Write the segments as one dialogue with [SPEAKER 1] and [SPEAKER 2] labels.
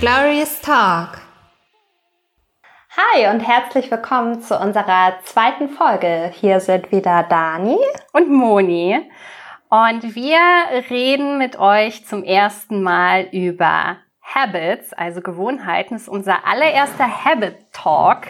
[SPEAKER 1] Glorious Talk.
[SPEAKER 2] Hi und herzlich willkommen zu unserer zweiten Folge. Hier sind wieder Dani
[SPEAKER 3] und Moni. Und wir reden mit euch zum ersten Mal über Habits, also Gewohnheiten. Das ist unser allererster Habit Talk.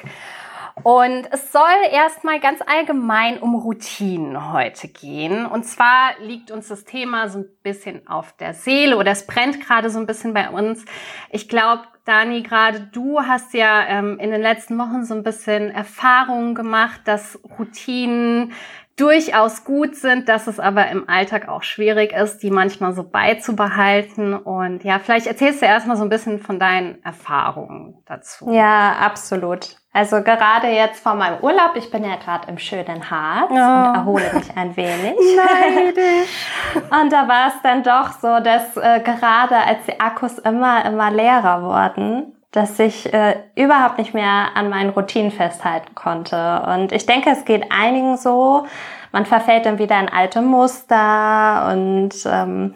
[SPEAKER 3] Und es soll erstmal ganz allgemein um Routinen heute gehen. Und zwar liegt uns das Thema so ein bisschen auf der Seele oder es brennt gerade so ein bisschen bei uns. Ich glaube, Dani, gerade du hast ja ähm, in den letzten Wochen so ein bisschen Erfahrungen gemacht, dass Routinen durchaus gut sind, dass es aber im Alltag auch schwierig ist, die manchmal so beizubehalten. Und ja, vielleicht erzählst du erstmal so ein bisschen von deinen Erfahrungen dazu.
[SPEAKER 2] Ja, absolut. Also gerade jetzt vor meinem Urlaub, ich bin ja gerade im schönen Harz oh. und erhole mich ein wenig. und da war es dann doch so, dass äh, gerade als die Akkus immer, immer leerer wurden, dass ich äh, überhaupt nicht mehr an meinen Routinen festhalten konnte. Und ich denke, es geht einigen so. Man verfällt dann wieder in alte Muster und ähm,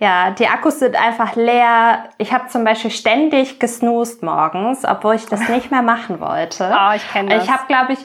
[SPEAKER 2] ja, die Akkus sind einfach leer. Ich habe zum Beispiel ständig gesnoost morgens, obwohl ich das nicht mehr machen wollte.
[SPEAKER 3] Oh, ich kenne das.
[SPEAKER 2] Ich habe, glaube ich,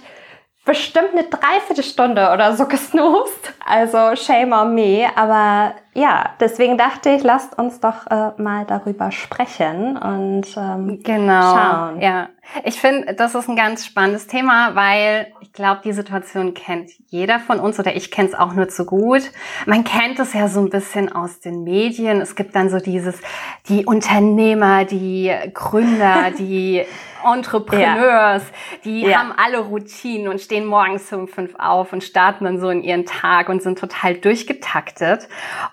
[SPEAKER 2] bestimmt eine Dreiviertelstunde oder so gesnoost. Also shame on me. Aber ja, deswegen dachte ich, lasst uns doch äh, mal darüber sprechen und ähm,
[SPEAKER 3] genau.
[SPEAKER 2] schauen.
[SPEAKER 3] Ja, ich finde, das ist ein ganz spannendes Thema, weil ich glaube, die Situation kennt jeder von uns oder ich kenne es auch nur zu gut. Man kennt es ja so ein bisschen aus den Medien. Es gibt dann so dieses, die Unternehmer, die Gründer, die Entrepreneurs, ja. die ja. haben alle Routinen und stehen morgens um fünf auf und starten dann so in ihren Tag und sind total durchgetaktet.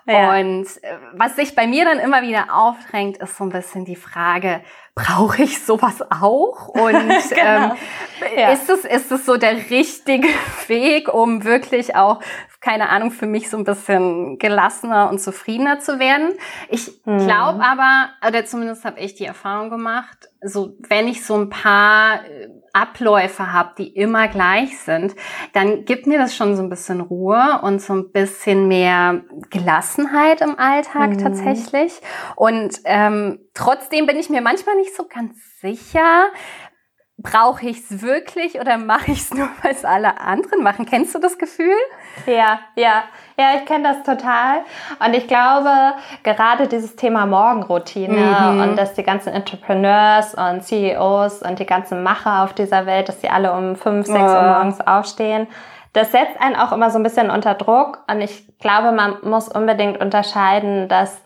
[SPEAKER 3] Ja. Und äh, was sich bei mir dann immer wieder aufdrängt, ist so ein bisschen die Frage, brauche ich sowas auch? Und genau. ähm, ja. ist, es, ist es so der richtige Weg, um wirklich auch, keine Ahnung, für mich so ein bisschen gelassener und zufriedener zu werden? Ich mhm. glaube aber, oder zumindest habe ich die Erfahrung gemacht, so wenn ich so ein paar äh, Abläufe habe, die immer gleich sind, dann gibt mir das schon so ein bisschen Ruhe und so ein bisschen mehr Gelassenheit im Alltag mhm. tatsächlich. Und ähm, trotzdem bin ich mir manchmal nicht so ganz sicher, brauche ich es wirklich oder mache ich es nur, weil es alle anderen machen? Kennst du das Gefühl?
[SPEAKER 2] Ja, ja, ja, ich kenne das total. Und ich glaube, gerade dieses Thema Morgenroutine mhm. und dass die ganzen Entrepreneurs und CEOs und die ganzen Macher auf dieser Welt, dass sie alle um fünf, sechs oh. Uhr morgens aufstehen, das setzt einen auch immer so ein bisschen unter Druck. Und ich glaube, man muss unbedingt unterscheiden, dass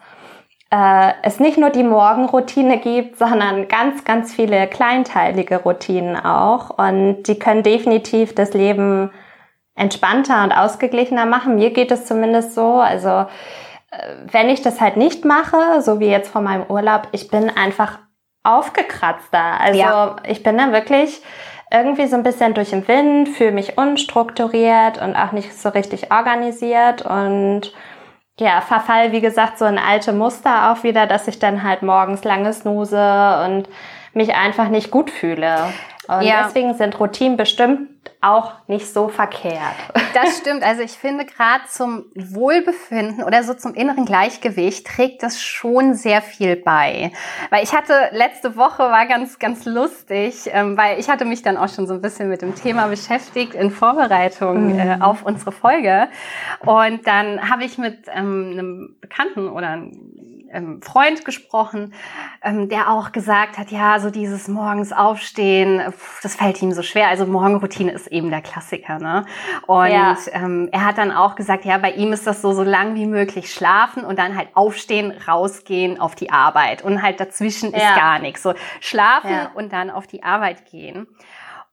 [SPEAKER 2] äh, es nicht nur die Morgenroutine gibt, sondern ganz, ganz viele kleinteilige Routinen auch. Und die können definitiv das Leben entspannter und ausgeglichener machen. Mir geht es zumindest so. Also äh, wenn ich das halt nicht mache, so wie jetzt vor meinem Urlaub, ich bin einfach aufgekratzter. Also ja. ich bin dann wirklich irgendwie so ein bisschen durch den Wind, fühle mich unstrukturiert und auch nicht so richtig organisiert und ja, verfall, wie gesagt, so ein alte Muster auch wieder, dass ich dann halt morgens lange snooze und mich einfach nicht gut fühle. Und ja. deswegen sind Routinen bestimmt auch nicht so verkehrt.
[SPEAKER 3] Das stimmt. Also ich finde gerade zum Wohlbefinden oder so zum inneren Gleichgewicht trägt das schon sehr viel bei. Weil ich hatte letzte Woche war ganz, ganz lustig, ähm, weil ich hatte mich dann auch schon so ein bisschen mit dem Thema beschäftigt in Vorbereitung mhm. äh, auf unsere Folge. Und dann habe ich mit ähm, einem Bekannten oder einem ähm, Freund gesprochen, ähm, der auch gesagt hat, ja, so dieses morgens aufstehen, das fällt ihm so schwer. Also Morgenroutine ist eben der Klassiker, ne? Und ja. ähm, er hat dann auch gesagt, ja, bei ihm ist das so, so lang wie möglich schlafen und dann halt aufstehen, rausgehen auf die Arbeit. Und halt dazwischen ja. ist gar nichts. So schlafen ja. und dann auf die Arbeit gehen.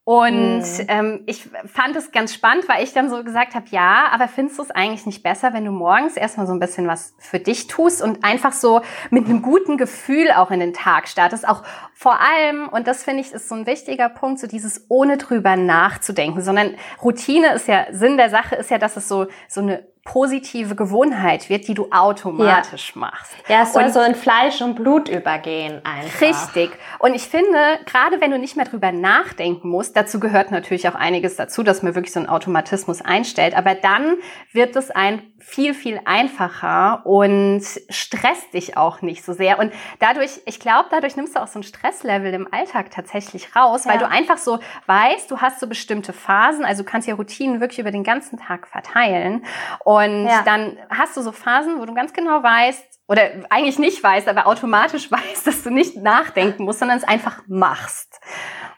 [SPEAKER 3] Und mhm. ähm, ich fand es ganz spannend, weil ich dann so gesagt habe, ja, aber findest du es eigentlich nicht besser, wenn du morgens erstmal so ein bisschen was für dich tust und einfach so mit einem guten Gefühl auch in den Tag startest? Auch vor allem, und das finde ich ist so ein wichtiger Punkt, so dieses ohne drüber nachzudenken, sondern Routine ist ja, Sinn der Sache ist ja, dass es so, so eine positive Gewohnheit wird, die du automatisch ja. machst.
[SPEAKER 2] Ja, es soll und so in Fleisch und Blut übergehen einfach.
[SPEAKER 3] Richtig. Und ich finde, gerade wenn du nicht mehr drüber nachdenken musst, dazu gehört natürlich auch einiges dazu, dass man wirklich so einen Automatismus einstellt, aber dann wird es ein viel, viel einfacher und stresst dich auch nicht so sehr. Und dadurch, ich glaube, dadurch nimmst du auch so ein Stresslevel im Alltag tatsächlich raus, ja. weil du einfach so weißt, du hast so bestimmte Phasen, also du kannst ja Routinen wirklich über den ganzen Tag verteilen. Und ja. dann hast du so Phasen, wo du ganz genau weißt, oder eigentlich nicht weißt, aber automatisch weißt, dass du nicht nachdenken musst, sondern es einfach machst.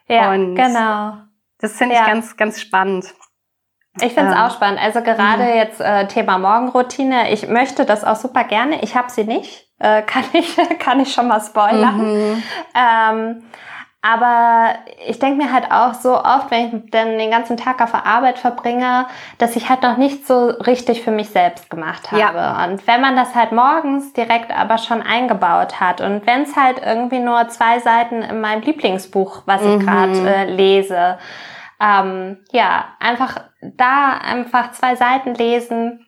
[SPEAKER 2] Ja, und genau.
[SPEAKER 3] Das finde ich ja. ganz, ganz spannend.
[SPEAKER 2] Ich finde es ähm, auch spannend. Also gerade mhm. jetzt äh, Thema Morgenroutine. Ich möchte das auch super gerne. Ich habe sie nicht. Äh, kann ich kann ich schon mal spoilern. Mhm. Ähm, aber ich denke mir halt auch so oft, wenn ich dann den ganzen Tag auf der Arbeit verbringe, dass ich halt noch nicht so richtig für mich selbst gemacht habe. Ja. Und wenn man das halt morgens direkt aber schon eingebaut hat und wenn es halt irgendwie nur zwei Seiten in meinem Lieblingsbuch, was ich mhm. gerade äh, lese, ähm, ja, einfach da einfach zwei Seiten lesen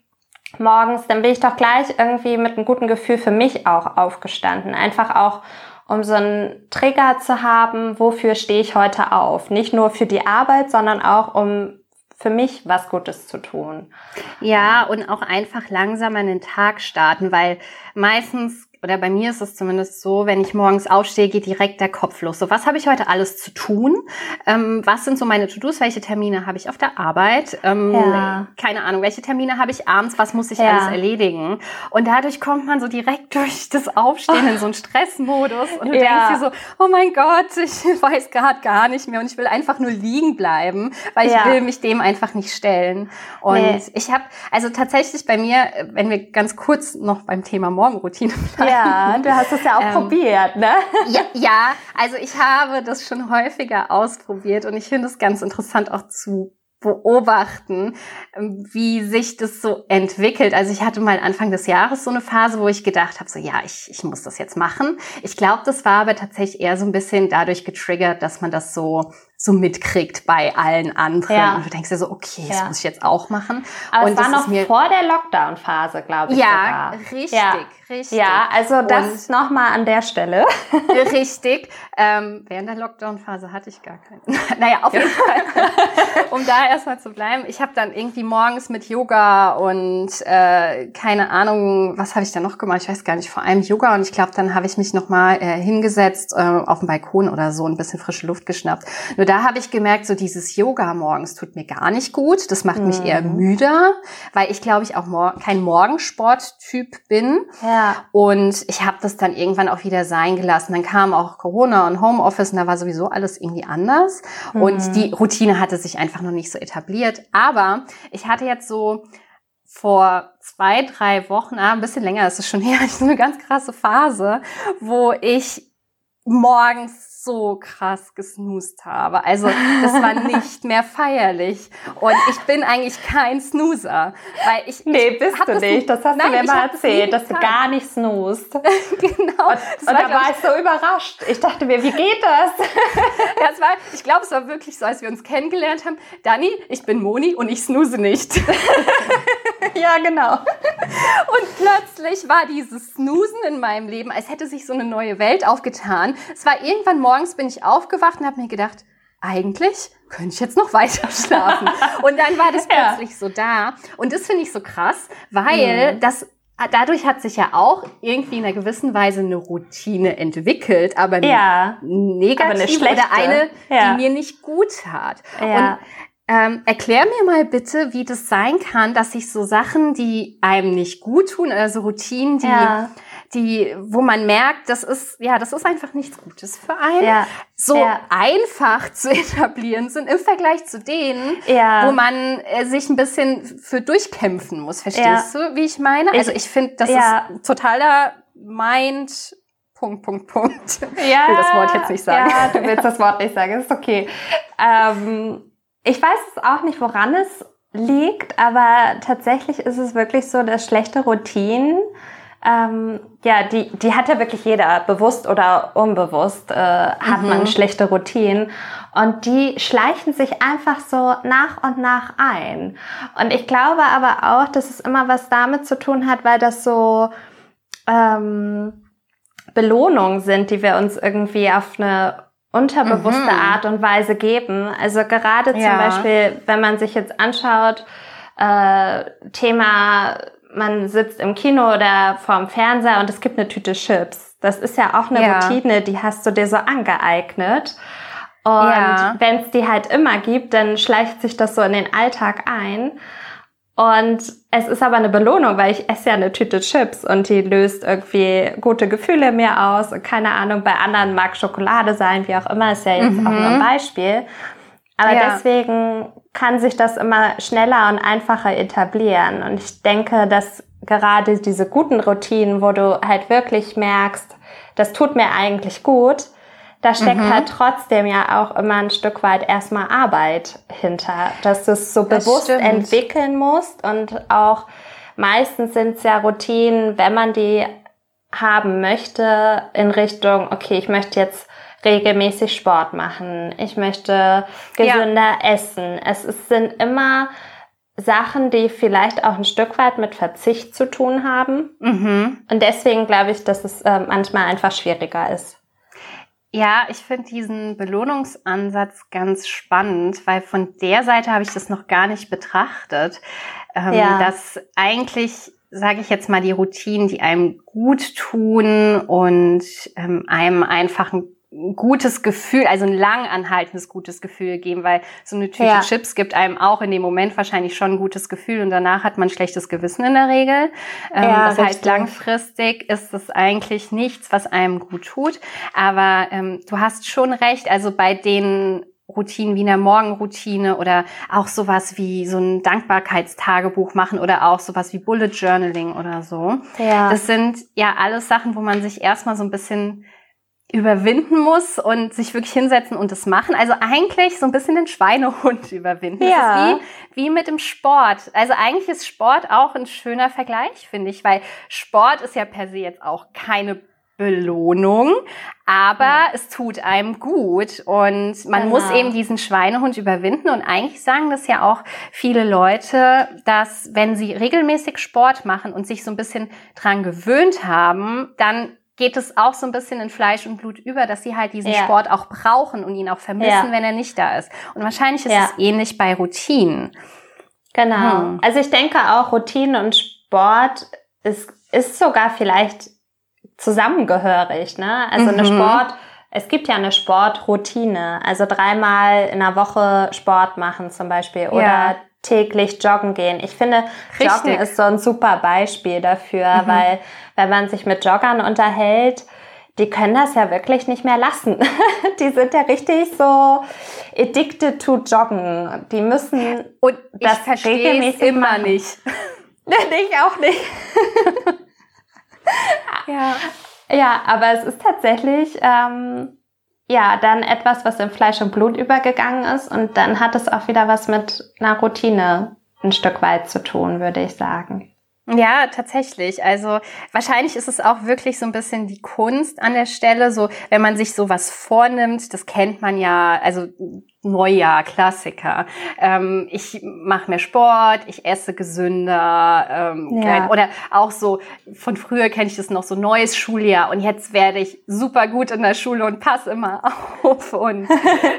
[SPEAKER 2] morgens, dann bin ich doch gleich irgendwie mit einem guten Gefühl für mich auch aufgestanden. Einfach auch um so einen Trigger zu haben, wofür stehe ich heute auf. Nicht nur für die Arbeit, sondern auch um für mich was Gutes zu tun.
[SPEAKER 3] Ja, und auch einfach langsam an den Tag starten, weil meistens oder bei mir ist es zumindest so, wenn ich morgens aufstehe, geht direkt der Kopf los. So, was habe ich heute alles zu tun? Ähm, was sind so meine To-Dos? Welche Termine habe ich auf der Arbeit? Ähm, ja. Keine Ahnung, welche Termine habe ich abends? Was muss ich ja. alles erledigen? Und dadurch kommt man so direkt durch das Aufstehen in so einen Stressmodus und du ja. denkst dir so, oh mein Gott, ich weiß gerade gar nicht mehr und ich will einfach nur liegen bleiben, weil ich will mich dem einfach nicht stellen. Und nee. ich habe, also tatsächlich bei mir, wenn wir ganz kurz noch beim Thema Morgenroutine bleiben,
[SPEAKER 2] ja, du hast es ja auch ähm, probiert, ne?
[SPEAKER 3] Ja, ja, also ich habe das schon häufiger ausprobiert und ich finde es ganz interessant auch zu beobachten, ähm, wie sich das so entwickelt. Also ich hatte mal Anfang des Jahres so eine Phase, wo ich gedacht habe, so ja, ich, ich muss das jetzt machen. Ich glaube, das war aber tatsächlich eher so ein bisschen dadurch getriggert, dass man das so so mitkriegt bei allen anderen. Ja. Und du denkst dir so, okay, das ja. muss ich jetzt auch machen.
[SPEAKER 2] Aber und es war noch vor der Lockdown-Phase, glaube ich.
[SPEAKER 3] Ja, sogar. richtig, ja. richtig.
[SPEAKER 2] Ja, also das nochmal an der Stelle.
[SPEAKER 3] richtig. Ähm, während der Lockdown-Phase hatte ich gar keinen. naja, auf jeden Fall. um da erstmal zu bleiben. Ich habe dann irgendwie morgens mit Yoga und äh, keine Ahnung, was habe ich da noch gemacht? Ich weiß gar nicht, vor allem Yoga. Und ich glaube, dann habe ich mich nochmal äh, hingesetzt äh, auf dem Balkon oder so, ein bisschen frische Luft geschnappt. Nur da habe ich gemerkt, so dieses Yoga morgens tut mir gar nicht gut. Das macht mich eher mhm. müder, weil ich glaube ich auch mor kein Morgensporttyp bin. Ja. Und ich habe das dann irgendwann auch wieder sein gelassen. Dann kam auch Corona und Homeoffice und da war sowieso alles irgendwie anders. Mhm. Und die Routine hatte sich einfach noch nicht so etabliert. Aber ich hatte jetzt so vor zwei, drei Wochen, ah, ein bisschen länger ist es schon her, so eine ganz krasse Phase, wo ich morgens so krass gesnoost habe. Also das war nicht mehr feierlich. Und ich bin eigentlich kein Snoozer. Weil ich,
[SPEAKER 2] nee, bist du das nicht. Das hast nein, du mir mal erzählt, dass du gar nicht snoost.
[SPEAKER 3] genau.
[SPEAKER 2] Und, und war, da war ich so überrascht. Ich dachte mir, wie geht das?
[SPEAKER 3] ja, es war, ich glaube, es war wirklich so, als wir uns kennengelernt haben. Dani, ich bin Moni und ich snooze nicht.
[SPEAKER 2] ja, genau.
[SPEAKER 3] Und plötzlich war dieses Snoosen in meinem Leben, als hätte sich so eine neue Welt aufgetan. Es war irgendwann morgens bin ich aufgewacht und habe mir gedacht, eigentlich könnte ich jetzt noch weiter schlafen. und dann war das plötzlich ja. so da. Und das finde ich so krass, weil mhm. das dadurch hat sich ja auch irgendwie in einer gewissen Weise eine Routine entwickelt, aber ja, negativ aber eine schlechte. oder eine, ja. die mir nicht gut tat. Ja. Und ähm, erklär mir mal bitte, wie das sein kann, dass sich so Sachen, die einem nicht gut tun, also Routinen, die ja die, wo man merkt, das ist, ja, das ist einfach nichts Gutes für einen, ja. so ja. einfach zu etablieren sind im Vergleich zu denen, ja. wo man äh, sich ein bisschen für durchkämpfen muss. Verstehst du, wie ich meine? Also ich finde, das ist totaler Mind, Punkt, Punkt, Punkt. Ja, ich will das Wort jetzt nicht sagen.
[SPEAKER 2] Ja, du willst das Wort nicht sagen, ist okay. Ähm, ich weiß es auch nicht, woran es liegt, aber tatsächlich ist es wirklich so, dass schlechte Routinen ähm, ja, die, die hat ja wirklich jeder, bewusst oder unbewusst, äh, hat mhm. man schlechte Routinen. Und die schleichen sich einfach so nach und nach ein. Und ich glaube aber auch, dass es immer was damit zu tun hat, weil das so ähm, Belohnungen sind, die wir uns irgendwie auf eine unterbewusste mhm. Art und Weise geben. Also gerade ja. zum Beispiel, wenn man sich jetzt anschaut, äh, Thema man sitzt im Kino oder vorm Fernseher und es gibt eine Tüte Chips. Das ist ja auch eine ja. Routine, die hast du dir so angeeignet. Und ja. wenn es die halt immer gibt, dann schleicht sich das so in den Alltag ein. Und es ist aber eine Belohnung, weil ich esse ja eine Tüte Chips und die löst irgendwie gute Gefühle mir aus. Und keine Ahnung, bei anderen mag Schokolade sein, wie auch immer, ist ja jetzt mhm. auch nur ein Beispiel. Aber ja. deswegen kann sich das immer schneller und einfacher etablieren. Und ich denke, dass gerade diese guten Routinen, wo du halt wirklich merkst, das tut mir eigentlich gut, da steckt mhm. halt trotzdem ja auch immer ein Stück weit erstmal Arbeit hinter, dass du es so das bewusst stimmt. entwickeln musst und auch meistens sind es ja Routinen, wenn man die haben möchte in Richtung, okay, ich möchte jetzt regelmäßig Sport machen, ich möchte gesünder ja. essen. Es ist, sind immer Sachen, die vielleicht auch ein Stück weit mit Verzicht zu tun haben. Mhm. Und deswegen glaube ich, dass es äh, manchmal einfach schwieriger ist.
[SPEAKER 3] Ja, ich finde diesen Belohnungsansatz ganz spannend, weil von der Seite habe ich das noch gar nicht betrachtet, ähm, ja. dass eigentlich sage ich jetzt mal, die Routinen, die einem gut tun und ähm, einem einfach ein gutes Gefühl, also ein lang anhaltendes gutes Gefühl geben, weil so eine Tüte ja. Chips gibt einem auch in dem Moment wahrscheinlich schon ein gutes Gefühl und danach hat man schlechtes Gewissen in der Regel. Ähm, ja, das heißt, langfristig ist es eigentlich nichts, was einem gut tut. Aber ähm, du hast schon recht, also bei den Routinen wie einer Morgenroutine oder auch sowas wie so ein Dankbarkeitstagebuch machen oder auch sowas wie Bullet Journaling oder so. Ja. Das sind ja alles Sachen, wo man sich erstmal so ein bisschen überwinden muss und sich wirklich hinsetzen und es machen. Also eigentlich so ein bisschen den Schweinehund überwinden. Ja. Das ist wie, wie mit dem Sport. Also eigentlich ist Sport auch ein schöner Vergleich, finde ich, weil Sport ist ja per se jetzt auch keine Belohnung, aber ja. es tut einem gut und man genau. muss eben diesen Schweinehund überwinden und eigentlich sagen das ja auch viele Leute, dass wenn sie regelmäßig Sport machen und sich so ein bisschen dran gewöhnt haben, dann geht es auch so ein bisschen in Fleisch und Blut über, dass sie halt diesen ja. Sport auch brauchen und ihn auch vermissen, ja. wenn er nicht da ist. Und wahrscheinlich ist ja. es ähnlich bei Routinen.
[SPEAKER 2] Genau. Hm. Also ich denke auch, Routine und Sport ist, ist sogar vielleicht zusammengehörig. Ne? Also mhm. eine Sport, es gibt ja eine Sportroutine. Also dreimal in der Woche Sport machen zum Beispiel oder täglich joggen gehen. Ich finde, Richtig. Joggen ist so ein super Beispiel dafür, mhm. weil wenn man sich mit Joggern unterhält, die können das ja wirklich nicht mehr lassen. die sind ja richtig so addicted to joggen. Die müssen
[SPEAKER 3] und das regelmäßig immer machen. nicht.
[SPEAKER 2] ich auch nicht. ja. ja, aber es ist tatsächlich ähm, ja, dann etwas, was in Fleisch und Blut übergegangen ist. Und dann hat es auch wieder was mit einer Routine ein Stück weit zu tun, würde ich sagen.
[SPEAKER 3] Ja, tatsächlich. Also wahrscheinlich ist es auch wirklich so ein bisschen die Kunst an der Stelle. So, wenn man sich sowas vornimmt, das kennt man ja, also Neujahr, Klassiker. Ähm, ich mache mehr Sport, ich esse gesünder. Ähm, ja. Oder auch so, von früher kenne ich das noch, so neues Schuljahr und jetzt werde ich super gut in der Schule und passe immer auf und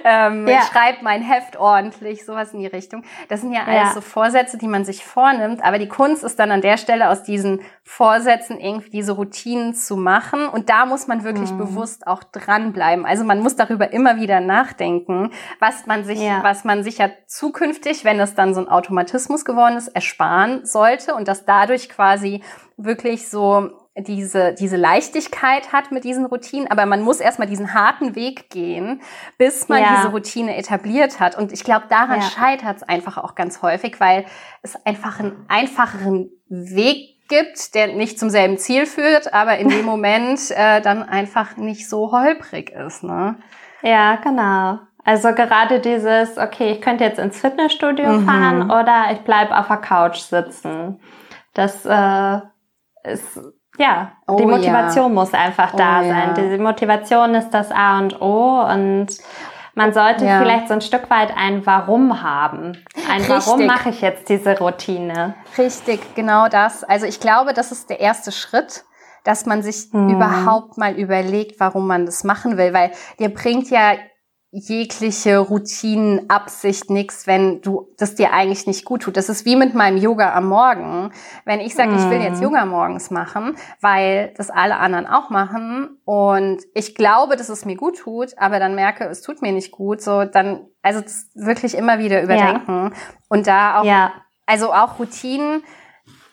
[SPEAKER 3] ähm, ja. schreibe mein Heft ordentlich, sowas in die Richtung. Das sind ja alles ja. so Vorsätze, die man sich vornimmt, aber die Kunst ist dann an der Stelle aus diesen Vorsätzen irgendwie diese Routinen zu machen und da muss man wirklich mhm. bewusst auch dranbleiben. Also man muss darüber immer wieder nachdenken, was was man sich, ja. was man sich ja zukünftig, wenn es dann so ein Automatismus geworden ist, ersparen sollte und das dadurch quasi wirklich so diese, diese Leichtigkeit hat mit diesen Routinen, aber man muss erstmal diesen harten Weg gehen, bis man ja. diese Routine etabliert hat. Und ich glaube, daran ja. scheitert es einfach auch ganz häufig, weil es einfach einen einfacheren Weg gibt, der nicht zum selben Ziel führt, aber in dem Moment äh, dann einfach nicht so holprig ist. Ne?
[SPEAKER 2] Ja, genau. Also gerade dieses, okay, ich könnte jetzt ins Fitnessstudio mhm. fahren oder ich bleibe auf der Couch sitzen. Das äh, ist ja,
[SPEAKER 3] Oh
[SPEAKER 2] die
[SPEAKER 3] ja.
[SPEAKER 2] Motivation muss einfach da
[SPEAKER 3] Oh
[SPEAKER 2] sein.
[SPEAKER 3] ja.
[SPEAKER 2] Die Motivation ist das A und O und man sollte
[SPEAKER 3] Ja.
[SPEAKER 2] vielleicht so ein Stück weit ein Warum haben. Ein Warum
[SPEAKER 3] Richtig.
[SPEAKER 2] mache ich jetzt diese Routine?
[SPEAKER 3] Richtig, genau das. Also ich glaube, das ist der erste Schritt, dass man sich
[SPEAKER 2] Hm.
[SPEAKER 3] überhaupt mal überlegt, warum man das machen will, weil dir bringt ja jegliche Routinenabsicht nichts, wenn du das dir eigentlich nicht gut tut. Das ist wie mit meinem Yoga am Morgen. Wenn ich sage, ich will jetzt
[SPEAKER 2] Mhm.
[SPEAKER 3] Yoga morgens machen, weil das alle anderen auch machen und ich glaube, dass es mir gut tut, aber dann merke, es tut mir nicht gut, so dann also wirklich immer wieder überdenken und da auch
[SPEAKER 2] Ja,
[SPEAKER 3] also auch Routinen.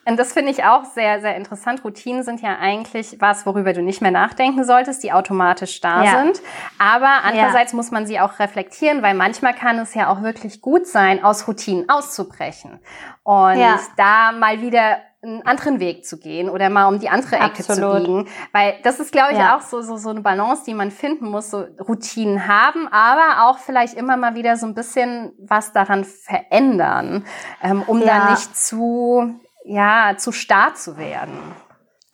[SPEAKER 3] Und das finde ich auch sehr, sehr interessant. Routinen sind ja eigentlich was, worüber du nicht mehr nachdenken solltest, die automatisch da
[SPEAKER 2] Ja.
[SPEAKER 3] sind. Aber andererseits muss man sie auch reflektieren, weil manchmal kann es ja auch wirklich gut sein, aus Routinen auszubrechen. Und
[SPEAKER 2] Ja.
[SPEAKER 3] da mal wieder einen anderen Weg zu gehen oder mal um die andere Ecke zu
[SPEAKER 2] Absolut.
[SPEAKER 3] biegen. Weil das ist, glaube ich,
[SPEAKER 2] Ja.
[SPEAKER 3] auch so, so, so eine Balance, die man finden muss, so Routinen haben, aber auch vielleicht immer mal wieder so ein bisschen was daran verändern, ähm, um
[SPEAKER 2] Ja.
[SPEAKER 3] da nicht zu, ja, zu starr zu werden.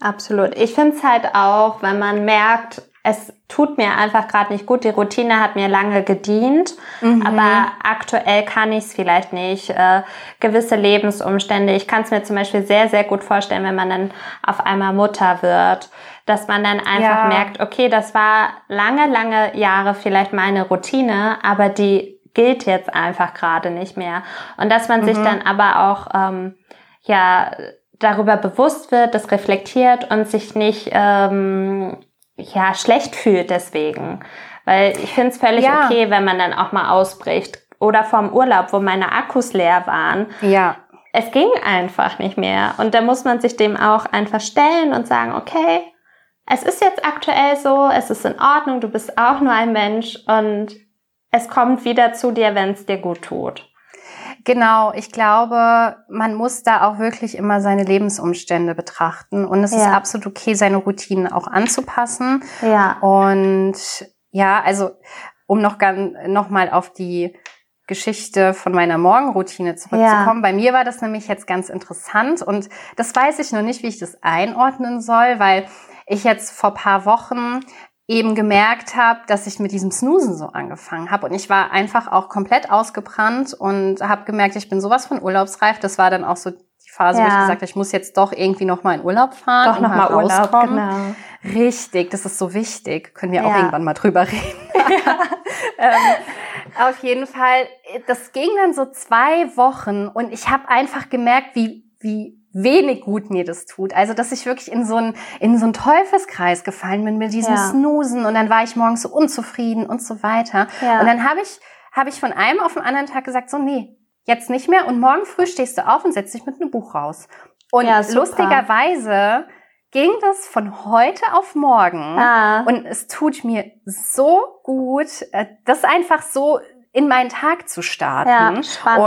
[SPEAKER 2] absolut. Ich finde es halt auch, wenn man merkt, es tut mir einfach gerade nicht gut. Die Routine hat mir lange gedient,
[SPEAKER 3] Mhm.
[SPEAKER 2] aber aktuell kann ich es vielleicht nicht. Äh, gewisse Lebensumstände. Ich kann es mir zum Beispiel sehr, sehr gut vorstellen, wenn man dann auf einmal Mutter wird, dass man dann einfach
[SPEAKER 3] Ja.
[SPEAKER 2] merkt, okay, das war lange, lange Jahre vielleicht meine Routine, aber die gilt jetzt einfach gerade nicht mehr. Und dass man sich
[SPEAKER 3] Mhm.
[SPEAKER 2] dann aber auch ähm, ja darüber bewusst wird, das reflektiert und sich nicht ähm, ja schlecht fühlt deswegen. Weil ich finde es völlig
[SPEAKER 3] Ja.
[SPEAKER 2] okay, wenn man dann auch mal ausbricht. Oder vom Urlaub, wo meine Akkus leer waren.
[SPEAKER 3] Ja.
[SPEAKER 2] Es ging einfach nicht mehr. Und da muss man sich dem auch einfach stellen und sagen, okay, es ist jetzt aktuell so, es ist in Ordnung, du bist auch nur ein Mensch und es kommt wieder zu dir, wenn es dir gut tut.
[SPEAKER 3] Genau, ich glaube, man muss da auch wirklich immer seine Lebensumstände betrachten. Und es ist
[SPEAKER 2] Ja.
[SPEAKER 3] absolut okay, seine Routinen auch anzupassen.
[SPEAKER 2] Ja.
[SPEAKER 3] Und ja, also um noch, noch mal auf die Geschichte von meiner Morgenroutine zurückzukommen. Bei mir war das nämlich jetzt ganz interessant und das weiß ich noch nicht, wie ich das einordnen soll, weil ich jetzt vor paar Wochen eben gemerkt habe, dass ich mit diesem Snoosen so angefangen habe und ich war einfach auch komplett ausgebrannt und habe gemerkt, ich bin sowas von urlaubsreif. Das war dann auch so die Phase, wo ich
[SPEAKER 2] Ja.
[SPEAKER 3] gesagt habe, ich muss jetzt doch irgendwie noch mal in Urlaub fahren.
[SPEAKER 2] Doch nochmal
[SPEAKER 3] mal
[SPEAKER 2] Urlaub,
[SPEAKER 3] rauskommen.
[SPEAKER 2] genau.
[SPEAKER 3] Richtig, das ist so wichtig. Können wir auch
[SPEAKER 2] Ja.
[SPEAKER 3] irgendwann mal drüber reden. ähm, auf jeden Fall, das ging dann so zwei Wochen und ich habe einfach gemerkt, wie, wie wenig gut mir das tut. Also, dass ich wirklich in so einen, in so einen Teufelskreis gefallen bin mit diesem
[SPEAKER 2] Ja.
[SPEAKER 3] Snoosen und dann war ich morgens so unzufrieden und so weiter.
[SPEAKER 2] Ja.
[SPEAKER 3] Und dann habe ich, habe ich von einem auf den anderen Tag gesagt, so, nee, jetzt nicht mehr und morgen früh stehst du auf und setzt dich mit einem Buch raus. Und
[SPEAKER 2] Ja,
[SPEAKER 3] lustigerweise ging das von heute auf morgen.
[SPEAKER 2] Ah,
[SPEAKER 3] Und es tut mir so gut, äh, das einfach so in meinen Tag zu starten.
[SPEAKER 2] Ja, spannend.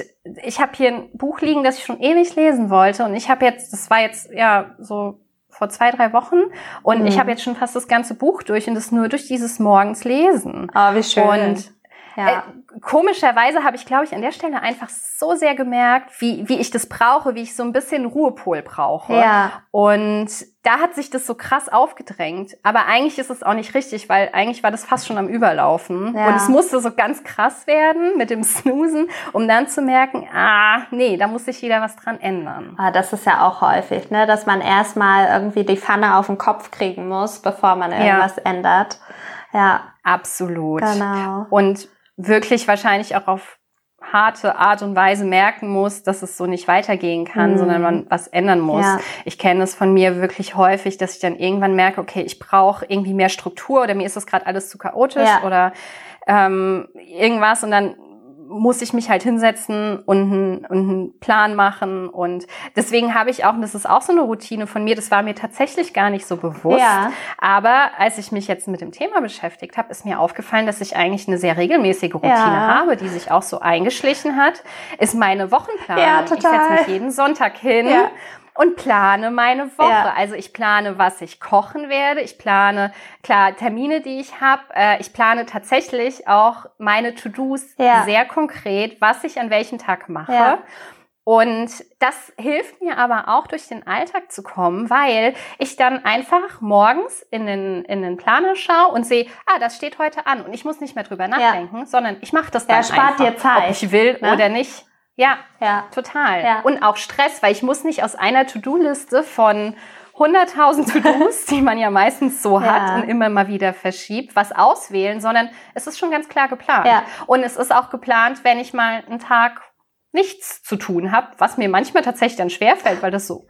[SPEAKER 3] Und ich habe hier ein Buch liegen, das ich schon ewig lesen wollte. Und ich habe jetzt, das war jetzt ja so vor zwei, drei Wochen. Und
[SPEAKER 2] Mhm.
[SPEAKER 3] ich habe jetzt schon fast das ganze Buch durch und das nur durch dieses Morgens lesen.
[SPEAKER 2] oh, wie schön.
[SPEAKER 3] Und
[SPEAKER 2] ja.
[SPEAKER 3] äh, komischerweise habe ich, glaube ich, an der Stelle einfach so sehr gemerkt, wie, wie ich das brauche, wie ich so ein bisschen Ruhepol brauche.
[SPEAKER 2] ja.
[SPEAKER 3] Und da hat sich das so krass aufgedrängt. Aber eigentlich ist es auch nicht richtig, weil eigentlich war das fast schon am Überlaufen.
[SPEAKER 2] Ja.
[SPEAKER 3] Und es musste so ganz krass werden mit dem Snoosen, um dann zu merken, ah, nee, da muss sich wieder was dran ändern.
[SPEAKER 2] Ah, das ist ja auch häufig, ne? dass man erstmal irgendwie die Pfanne auf den Kopf kriegen muss, bevor man irgendwas ändert. Ja,
[SPEAKER 3] Absolut.
[SPEAKER 2] genau.
[SPEAKER 3] Und wirklich wahrscheinlich auch auf harte Art und Weise merken muss, dass es so nicht weitergehen kann,
[SPEAKER 2] Mhm.
[SPEAKER 3] sondern man was ändern muss.
[SPEAKER 2] Ja.
[SPEAKER 3] Ich kenne es von mir wirklich häufig, dass ich dann irgendwann merke, okay, ich brauche irgendwie mehr Struktur oder mir ist das gerade alles zu chaotisch
[SPEAKER 2] Ja.
[SPEAKER 3] oder ähm, irgendwas und dann muss ich mich halt hinsetzen und einen, und einen Plan machen und deswegen habe ich auch, und das ist auch so eine Routine von mir, das war mir tatsächlich gar nicht so bewusst,
[SPEAKER 2] Ja.
[SPEAKER 3] aber als ich mich jetzt mit dem Thema beschäftigt habe, ist mir aufgefallen, dass ich eigentlich eine sehr regelmäßige Routine
[SPEAKER 2] Ja.
[SPEAKER 3] habe, die sich auch so eingeschlichen hat, ist meine Wochenplanung.
[SPEAKER 2] Ja,
[SPEAKER 3] Ich
[SPEAKER 2] total.
[SPEAKER 3] setze mich jeden Sonntag hin
[SPEAKER 2] Ja.
[SPEAKER 3] Und plane meine Woche.
[SPEAKER 2] Ja.
[SPEAKER 3] Also ich plane, was ich kochen werde. Ich plane, klar, Termine, die ich habe. Äh, ich plane tatsächlich auch meine To-Dos
[SPEAKER 2] Ja.
[SPEAKER 3] sehr konkret, was ich an welchem Tag mache.
[SPEAKER 2] Ja.
[SPEAKER 3] Und das hilft mir aber auch durch den Alltag zu kommen, weil ich dann einfach morgens in den, in den Planer schaue und sehe, ah, das steht heute an und ich muss nicht mehr drüber nachdenken, ja. sondern ich mache das dann ja,
[SPEAKER 2] spart
[SPEAKER 3] einfach,
[SPEAKER 2] dir Zeit,
[SPEAKER 3] ob ich will ne? oder nicht. Ja, ja, total. Ja. Und auch Stress, weil ich muss nicht aus einer To-Do-Liste von 100.000 To-Dos, die man ja meistens so hat ja. und immer mal wieder verschiebt, was auswählen, sondern es ist schon ganz klar geplant. Ja. Und es ist auch geplant, wenn ich mal einen Tag nichts zu tun habe, was mir manchmal tatsächlich dann schwerfällt, weil das so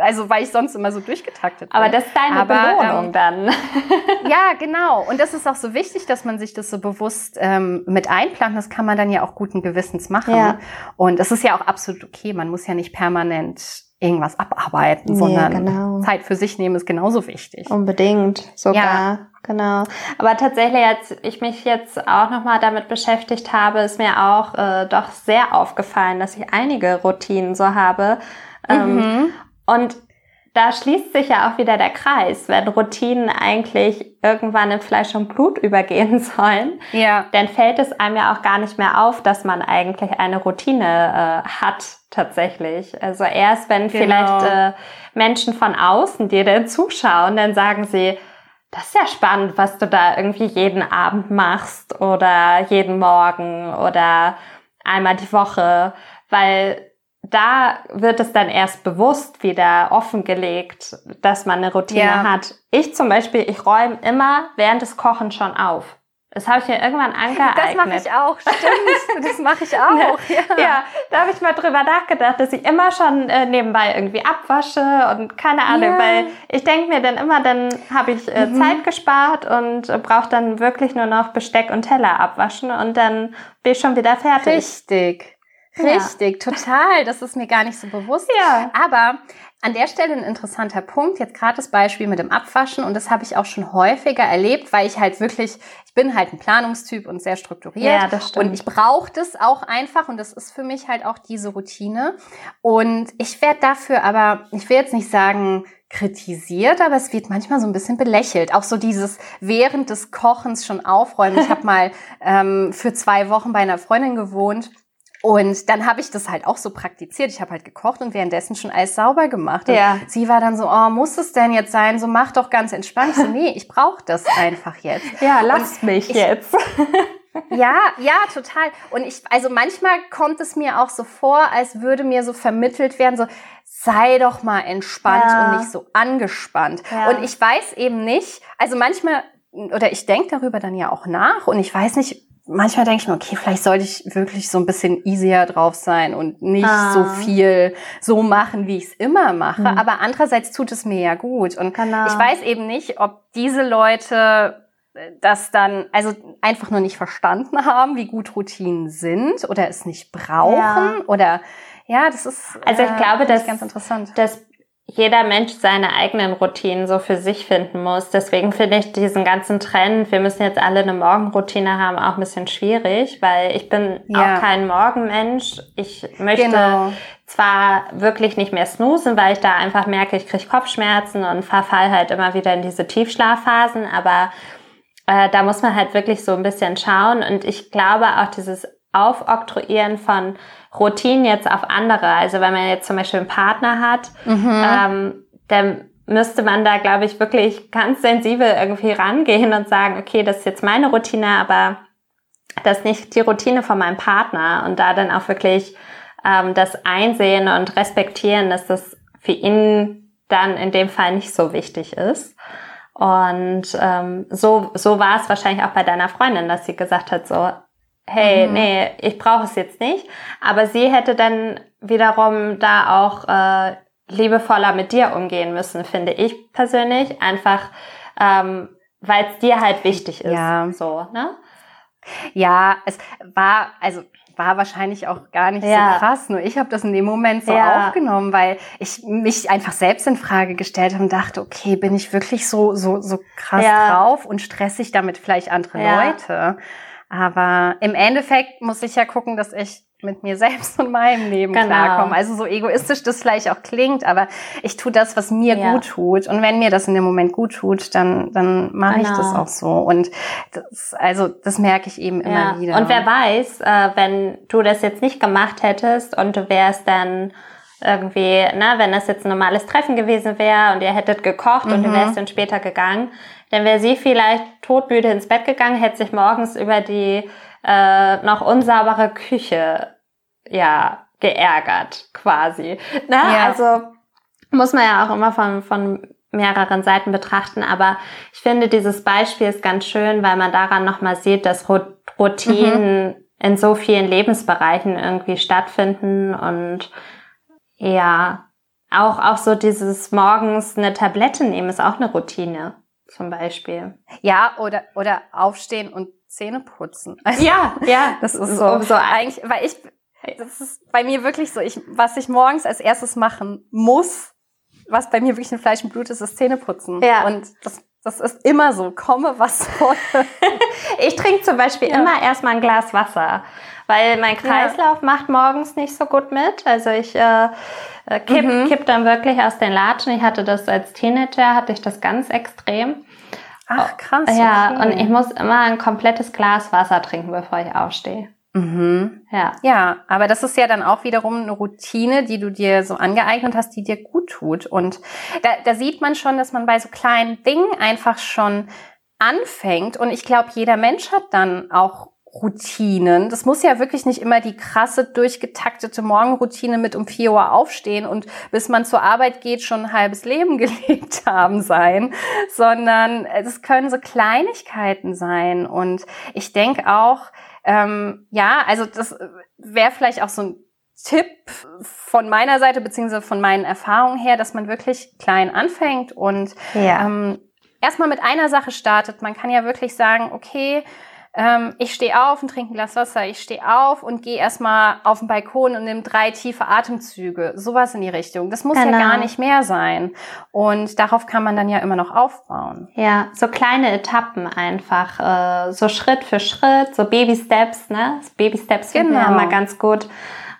[SPEAKER 3] also weil ich sonst immer so durchgetaktet
[SPEAKER 2] bin. Aber das ist deine Aber, Belohnung ähm, dann.
[SPEAKER 3] ja, genau. Und das ist auch so wichtig, dass man sich das so bewusst ähm, mit einplant. Das kann man dann ja auch guten Gewissens machen. Ja. Und das ist ja auch absolut okay. Man muss ja nicht permanent irgendwas abarbeiten, nee, sondern genau. Zeit für sich nehmen ist genauso wichtig.
[SPEAKER 2] Unbedingt, sogar. Ja. Genau. Aber tatsächlich, als ich mich jetzt auch nochmal damit beschäftigt habe, ist mir auch äh, doch sehr aufgefallen, dass ich einige Routinen so habe. Ähm, mhm. Und da schließt sich ja auch wieder der Kreis, wenn Routinen eigentlich irgendwann in Fleisch und Blut übergehen sollen, ja. dann fällt es einem ja auch gar nicht mehr auf, dass man eigentlich eine Routine äh, hat tatsächlich. Also erst wenn genau. vielleicht äh, Menschen von außen dir dann zuschauen, dann sagen sie, das ist ja spannend, was du da irgendwie jeden Abend machst oder jeden Morgen oder einmal die Woche, weil da wird es dann erst bewusst wieder offengelegt, dass man eine Routine ja. hat. Ich zum Beispiel, ich räume immer während des Kochens schon auf. Das habe ich mir irgendwann angeeignet.
[SPEAKER 3] Das mache ich auch, stimmt. Das mache ich auch.
[SPEAKER 2] ja. ja, da habe ich mal drüber nachgedacht, dass ich immer schon äh, nebenbei irgendwie abwasche und keine Ahnung, ja. weil ich denke mir dann immer, dann habe ich äh, mhm. Zeit gespart und äh, brauche dann wirklich nur noch Besteck und Teller abwaschen und dann bin ich schon wieder fertig.
[SPEAKER 3] Richtig. Richtig, ja. total. Das ist mir gar nicht so bewusst. Ja. Aber an der Stelle ein interessanter Punkt, jetzt gerade das Beispiel mit dem Abwaschen und das habe ich auch schon häufiger erlebt, weil ich halt wirklich, ich bin halt ein Planungstyp und sehr strukturiert ja, das stimmt. und ich brauche das auch einfach und das ist für mich halt auch diese Routine und ich werde dafür aber, ich will jetzt nicht sagen, kritisiert, aber es wird manchmal so ein bisschen belächelt. Auch so dieses während des Kochens schon aufräumen. Ich habe mal ähm, für zwei Wochen bei einer Freundin gewohnt und dann habe ich das halt auch so praktiziert. Ich habe halt gekocht und währenddessen schon alles sauber gemacht. Und ja. sie war dann so, oh, muss es denn jetzt sein? So mach doch ganz entspannt. Ich so, nee, ich brauche das einfach jetzt.
[SPEAKER 2] Ja, lass und mich ich, jetzt.
[SPEAKER 3] ja, ja, total. Und ich, also manchmal kommt es mir auch so vor, als würde mir so vermittelt werden, so, sei doch mal entspannt ja. und nicht so angespannt. Ja. Und ich weiß eben nicht, also manchmal, oder ich denke darüber dann ja auch nach und ich weiß nicht, manchmal denke ich mir, okay, vielleicht sollte ich wirklich so ein bisschen easier drauf sein und nicht ah. so viel so machen, wie ich es immer mache. Mhm. Aber andererseits tut es mir ja gut. Und genau. ich weiß eben nicht, ob diese Leute äh, das dann, also einfach nur nicht verstanden haben, wie gut Routinen sind oder es nicht brauchen ja. oder ja, das ist
[SPEAKER 2] also ich äh, glaube, dass ganz interessant. Das jeder Mensch seine eigenen Routinen so für sich finden muss. Deswegen finde ich diesen ganzen Trend, wir müssen jetzt alle eine Morgenroutine haben, auch ein bisschen schwierig, weil ich bin ja. auch kein Morgenmensch. Ich möchte genau. zwar wirklich nicht mehr snoosen, weil ich da einfach merke, ich kriege Kopfschmerzen und verfall halt immer wieder in diese Tiefschlafphasen, aber äh, da muss man halt wirklich so ein bisschen schauen und ich glaube auch dieses Aufoktroyieren von Routinen jetzt auf andere. Also wenn man jetzt zum Beispiel einen Partner hat, mhm. ähm, dann müsste man da, glaube ich, wirklich ganz sensibel irgendwie rangehen und sagen, okay, das ist jetzt meine Routine, aber das ist nicht die Routine von meinem Partner und da dann auch wirklich ähm, das einsehen und respektieren, dass das für ihn dann in dem Fall nicht so wichtig ist. Und ähm, so, so war es wahrscheinlich auch bei deiner Freundin, dass sie gesagt hat, so, hey, mhm. nee, ich brauche es jetzt nicht. Aber sie hätte dann wiederum da auch äh, liebevoller mit dir umgehen müssen, finde ich persönlich. Einfach, ähm, weil es dir halt wichtig ist. Ja. So, ne?
[SPEAKER 3] Ja, es war, also war wahrscheinlich auch gar nicht ja. so krass. Nur ich habe das in dem Moment so ja. aufgenommen, weil ich mich einfach selbst in Frage gestellt habe und dachte, okay, bin ich wirklich so so so krass ja. drauf und stressig damit vielleicht andere Leute? Aber im Endeffekt muss ich ja gucken, dass ich mit mir selbst und meinem Leben genau. klarkomme. Also so egoistisch das vielleicht auch klingt, aber ich tue das, was mir ja. gut tut. Und wenn mir das in dem Moment gut tut, dann, dann mache genau. ich das genau. auch so. Und das, also das merke ich eben immer ja. wieder.
[SPEAKER 2] Und wer weiß, äh, wenn du das jetzt nicht gemacht hättest und du wärst dann irgendwie, na, wenn das jetzt ein normales Treffen gewesen wäre und ihr hättet gekocht mhm. und mhm. wärst dann später gegangen, dann wäre sie vielleicht todmüde ins Bett gegangen, hätte sich morgens über die äh, noch unsaubere Küche ja geärgert quasi. Ne? Ja. Also muss man ja auch immer von, von mehreren Seiten betrachten, aber ich finde, dieses Beispiel ist ganz schön, weil man daran nochmal sieht, dass Routinen mhm. in so vielen Lebensbereichen irgendwie stattfinden und ja, auch, auch so dieses morgens eine Tablette nehmen ist auch eine Routine, zum Beispiel.
[SPEAKER 3] Ja, oder, oder aufstehen und Zähne putzen.
[SPEAKER 2] Also, ja, ja. Das ist so, so
[SPEAKER 3] eigentlich, weil ich, das ist bei mir wirklich so, ich, was ich morgens als erstes machen muss, was bei mir wirklich ein Fleisch und Blut ist, ist Zähneputzen. Ja. Und das, das ist immer so, komme was wolle.
[SPEAKER 2] ich trinke zum Beispiel ja. immer erstmal ein Glas Wasser, weil mein Kreislauf ja. macht morgens nicht so gut mit. Also ich äh, äh kipp, mhm. kipp dann wirklich aus den Latschen. Ich hatte das als Teenager, hatte ich das ganz extrem.
[SPEAKER 3] Ach krass.
[SPEAKER 2] Ja, okay. und ich muss immer ein komplettes Glas Wasser trinken, bevor ich aufstehe.
[SPEAKER 3] Mhm. Ja. Ja, aber das ist ja dann auch wiederum eine Routine, die du dir so angeeignet hast, die dir gut tut. Und da, da sieht man schon, dass man bei so kleinen Dingen einfach schon anfängt. Und ich glaube, jeder Mensch hat dann auch Routinen. Das muss ja wirklich nicht immer die krasse, durchgetaktete Morgenroutine mit um vier Uhr aufstehen und bis man zur Arbeit geht schon ein halbes Leben gelebt haben sein, sondern es können so Kleinigkeiten sein. Und ich denke auch, ähm, ja, also das wäre vielleicht auch so ein Tipp von meiner Seite beziehungsweise von meinen Erfahrungen her, dass man wirklich klein anfängt und ja. ähm, erstmal mit einer Sache startet. Man kann ja wirklich sagen, okay, ähm, ich stehe auf und trinke ein Glas Wasser, ich stehe auf und gehe erstmal auf den Balkon und nehme drei tiefe Atemzüge. Sowas in die Richtung. Das muss genau. ja gar nicht mehr sein. Und darauf kann man dann ja immer noch aufbauen.
[SPEAKER 2] Ja, so kleine Etappen einfach, äh, so Schritt für Schritt, so Baby Steps, ne? Baby Steps genau. finden wir genau. immer ganz gut.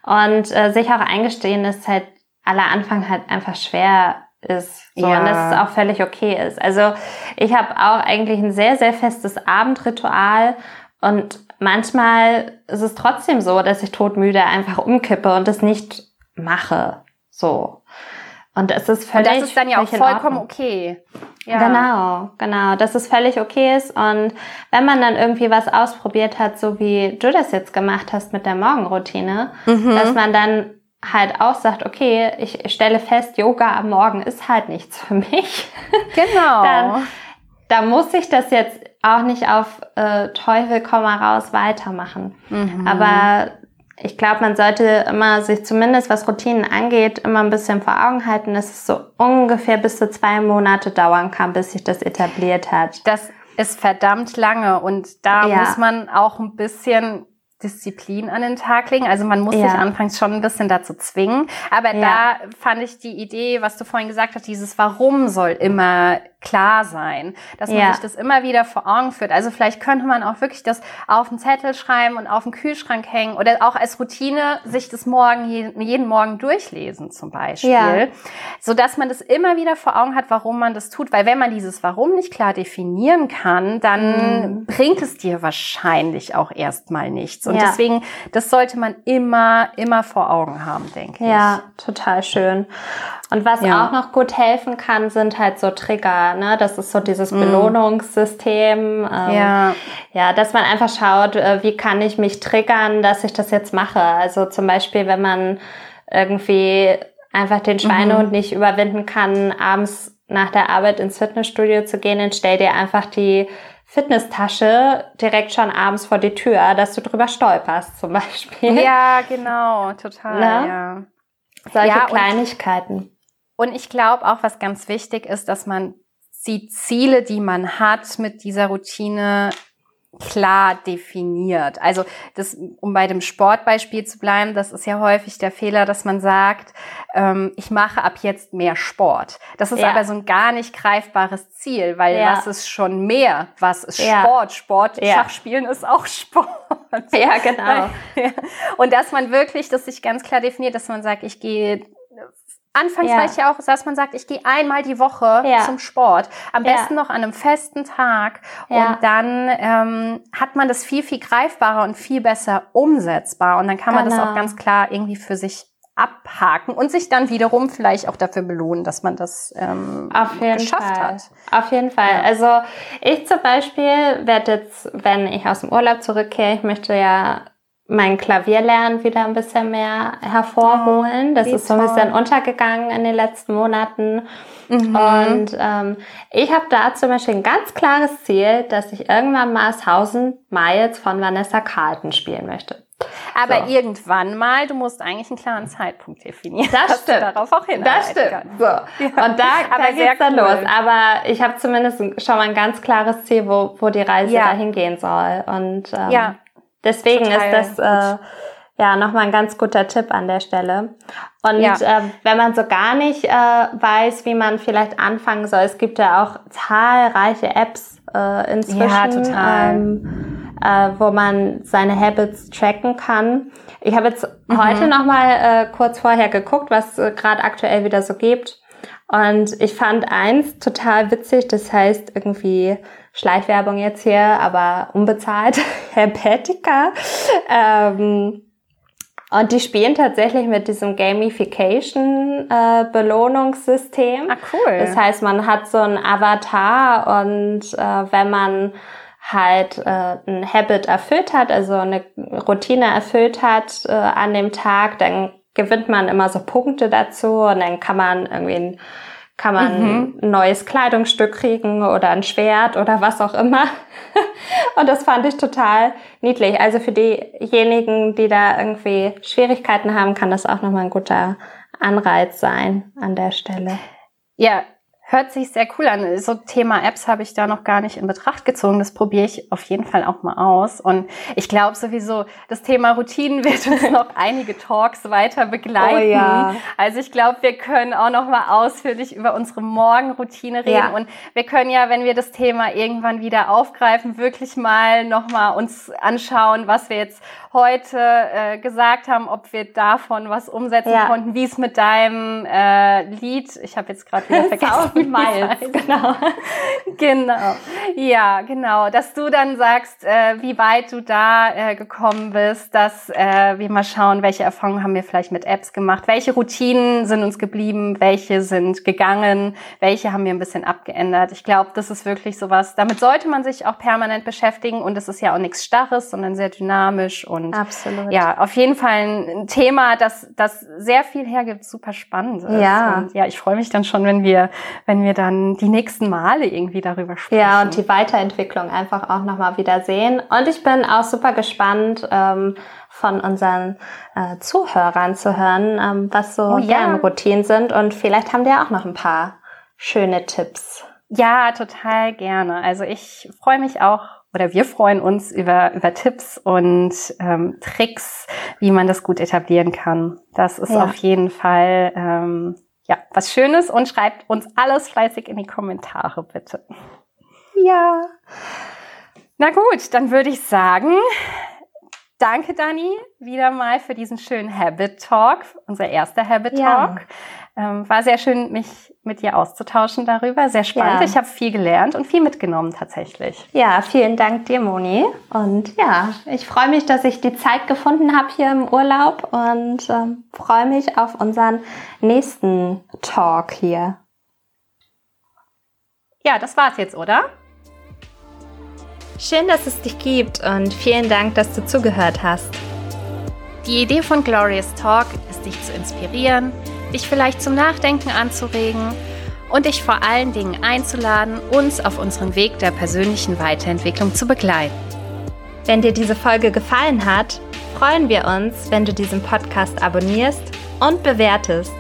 [SPEAKER 2] Und äh, sich auch eingestehen, dass halt aller Anfang halt einfach schwer ist. So, ja. Und dass es auch völlig okay ist. Also ich habe auch eigentlich ein sehr, sehr festes Abendritual und manchmal ist es trotzdem so, dass ich todmüde einfach umkippe und es nicht mache. So. Und es ist völlig.
[SPEAKER 3] Und das ist dann ja auch vollkommen okay.
[SPEAKER 2] Ja. Genau, genau, dass es völlig okay ist. Und wenn man dann irgendwie was ausprobiert hat, so wie du das jetzt gemacht hast mit der Morgenroutine, mhm. dass man dann halt auch sagt, okay, ich stelle fest, Yoga am Morgen ist halt nichts für mich.
[SPEAKER 3] Genau.
[SPEAKER 2] Dann, da muss ich das jetzt auch nicht auf äh, Teufel komm raus weitermachen. Mhm. Aber ich glaube, man sollte immer sich zumindest, was Routinen angeht, immer ein bisschen vor Augen halten, dass es so ungefähr bis zu zwei Monate dauern kann, bis sich das etabliert hat.
[SPEAKER 3] Das ist verdammt lange und da ja. muss man auch ein bisschen Disziplin an den Tag legen. Also man muss ja. sich anfangs schon ein bisschen dazu zwingen. Aber ja. da fand ich die Idee, was du vorhin gesagt hast, dieses Warum soll immer klar sein, dass man ja. sich das immer wieder vor Augen führt. Also vielleicht könnte man auch wirklich das auf den Zettel schreiben und auf den Kühlschrank hängen oder auch als Routine sich das morgen jeden Morgen durchlesen zum Beispiel, ja. so dass man das immer wieder vor Augen hat, warum man das tut. Weil wenn man dieses Warum nicht klar definieren kann, dann mhm. bringt es dir wahrscheinlich auch erstmal nichts. Und ja. deswegen, das sollte man immer, immer vor Augen haben, denke
[SPEAKER 2] ich. Ja, total schön. Und was auch noch gut helfen kann, sind halt so Trigger. Ne? Das ist so dieses mm. Belohnungssystem. Ähm, ja. ja, dass man einfach schaut, äh, wie kann ich mich triggern, dass ich das jetzt mache. Also zum Beispiel, wenn man irgendwie einfach den Schweinehund mhm. nicht überwinden kann, abends nach der Arbeit ins Fitnessstudio zu gehen, dann stell dir einfach die Fitnesstasche direkt schon abends vor die Tür, dass du drüber stolperst zum Beispiel.
[SPEAKER 3] Ja, genau, total, ne? ja.
[SPEAKER 2] Solche ja, Kleinigkeiten.
[SPEAKER 3] Und ich glaube auch, was ganz wichtig ist, dass man die Ziele, die man hat mit dieser Routine, klar definiert. Also das, um bei dem Sportbeispiel zu bleiben, das ist ja häufig der Fehler, dass man sagt, ähm, ich mache ab jetzt mehr Sport. Das ist ja. aber so ein gar nicht greifbares Ziel, weil ja. was ist schon mehr? Was ist ja. Sport? Sport, Schachspielen ist auch Sport.
[SPEAKER 2] Ja, genau.
[SPEAKER 3] Und dass man wirklich das sich ganz klar definiert, dass man sagt, ich gehe Anfangs ja. reicht ja auch, dass man sagt, ich gehe einmal die Woche ja. zum Sport. Am besten ja. noch an einem festen Tag. Und dann ähm, hat man das viel, viel greifbarer und viel besser umsetzbar. Und dann kann man genau. das auch ganz klar irgendwie für sich abhaken und sich dann wiederum vielleicht auch dafür belohnen, dass man das ähm,
[SPEAKER 2] Auf jeden geschafft Fall. hat. Auf jeden Fall. Also ich zum Beispiel werde jetzt, wenn ich aus dem Urlaub zurückkehre, ich möchte ja mein Klavierlernen wieder ein bisschen mehr hervorholen. Das ist so ein bisschen untergegangen in den letzten Monaten. Mhm. Und ähm, ich habe da zum Beispiel ein ganz klares Ziel, dass ich irgendwann mal 1000 Miles von Vanessa Carlton spielen möchte.
[SPEAKER 3] Aber so. irgendwann mal, du musst eigentlich einen klaren Zeitpunkt definieren.
[SPEAKER 2] Das stimmt.
[SPEAKER 3] darauf auch
[SPEAKER 2] Das stimmt. So. Ja. Und da, da geht's dann cool. los. Aber ich habe zumindest schon mal ein ganz klares Ziel, wo, wo die Reise ja. dahin gehen soll. Und ähm, ja. Deswegen Total ist das äh, ja nochmal ein ganz guter Tipp an der Stelle. Und ja. äh, wenn man so gar nicht äh, weiß, wie man vielleicht anfangen soll, es gibt ja auch zahlreiche Apps äh, inzwischen, ja, ähm, äh, wo man seine Habits tracken kann. Ich habe jetzt mhm. heute nochmal äh, kurz vorher geguckt, was äh, gerade aktuell wieder so gibt. Und ich fand eins total witzig, das heißt irgendwie Schleichwerbung jetzt hier, aber unbezahlt, Herpetica. Ähm, und die spielen tatsächlich mit diesem Gamification-Belohnungssystem.
[SPEAKER 3] Äh, ah, cool.
[SPEAKER 2] Das heißt, man hat so einen Avatar und äh, wenn man halt äh, ein Habit erfüllt hat, also eine Routine erfüllt hat äh, an dem Tag, dann gewinnt man immer so Punkte dazu und dann kann man irgendwie ein kann man mhm. ein neues Kleidungsstück kriegen oder ein Schwert oder was auch immer. Und das fand ich total niedlich. Also für diejenigen, die da irgendwie Schwierigkeiten haben, kann das auch nochmal ein guter Anreiz sein an der Stelle.
[SPEAKER 3] Ja, Hört sich sehr cool an. So Thema Apps habe ich da noch gar nicht in Betracht gezogen. Das probiere ich auf jeden Fall auch mal aus. Und ich glaube sowieso, das Thema Routinen wird uns noch einige Talks weiter begleiten. Oh ja. Also ich glaube, wir können auch noch mal ausführlich über unsere Morgenroutine reden. Ja. Und wir können ja, wenn wir das Thema irgendwann wieder aufgreifen, wirklich mal noch mal uns anschauen, was wir jetzt heute äh, gesagt haben, ob wir davon was umsetzen ja. konnten, wie es mit deinem äh, Lied, ich habe jetzt gerade wieder vergessen,
[SPEAKER 2] Miles,
[SPEAKER 3] genau. genau. Ja, genau, dass du dann sagst, äh, wie weit du da äh, gekommen bist, dass äh, wir mal schauen, welche Erfahrungen haben wir vielleicht mit Apps gemacht, welche Routinen sind uns geblieben, welche sind gegangen, welche haben wir ein bisschen abgeändert. Ich glaube, das ist wirklich sowas, damit sollte man sich auch permanent beschäftigen und es ist ja auch nichts Starres, sondern sehr dynamisch und und
[SPEAKER 2] Absolut.
[SPEAKER 3] ja, auf jeden Fall ein Thema, das, das sehr viel hergibt, super spannend ist.
[SPEAKER 2] Ja.
[SPEAKER 3] Und ja, ich freue mich dann schon, wenn wir, wenn wir dann die nächsten Male irgendwie darüber sprechen.
[SPEAKER 2] Ja, und die Weiterentwicklung einfach auch nochmal wieder sehen. Und ich bin auch super gespannt, ähm, von unseren äh, Zuhörern zu hören, ähm, was so oh, ja. deren Routinen sind. Und vielleicht haben die auch noch ein paar schöne Tipps.
[SPEAKER 3] Ja, total gerne. Also ich freue mich auch oder wir freuen uns über, über Tipps und ähm, Tricks, wie man das gut etablieren kann. Das ist ja. auf jeden Fall ähm, ja was Schönes und schreibt uns alles fleißig in die Kommentare bitte.
[SPEAKER 2] Ja.
[SPEAKER 3] Na gut, dann würde ich sagen, danke Dani wieder mal für diesen schönen Habit Talk, unser erster Habit Talk. Ja. Ähm, war sehr schön, mich mit dir auszutauschen darüber. Sehr spannend. Ja. Ich habe viel gelernt und viel mitgenommen tatsächlich.
[SPEAKER 2] Ja, vielen Dank dir, Moni. Und ja, ich freue mich, dass ich die Zeit gefunden habe hier im Urlaub und ähm, freue mich auf unseren nächsten Talk hier.
[SPEAKER 3] Ja, das war's jetzt, oder?
[SPEAKER 2] Schön, dass es dich gibt und vielen Dank, dass du zugehört hast.
[SPEAKER 3] Die Idee von Glorious Talk ist, dich zu inspirieren dich vielleicht zum Nachdenken anzuregen und dich vor allen Dingen einzuladen, uns auf unserem Weg der persönlichen Weiterentwicklung zu begleiten.
[SPEAKER 2] Wenn dir diese Folge gefallen hat, freuen wir uns, wenn du diesen Podcast abonnierst und bewertest.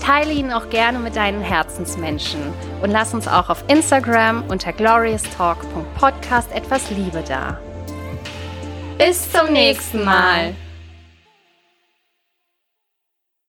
[SPEAKER 3] Teile ihn auch gerne mit deinen Herzensmenschen und lass uns auch auf Instagram unter glorioustalk.podcast etwas Liebe da. Bis zum nächsten Mal.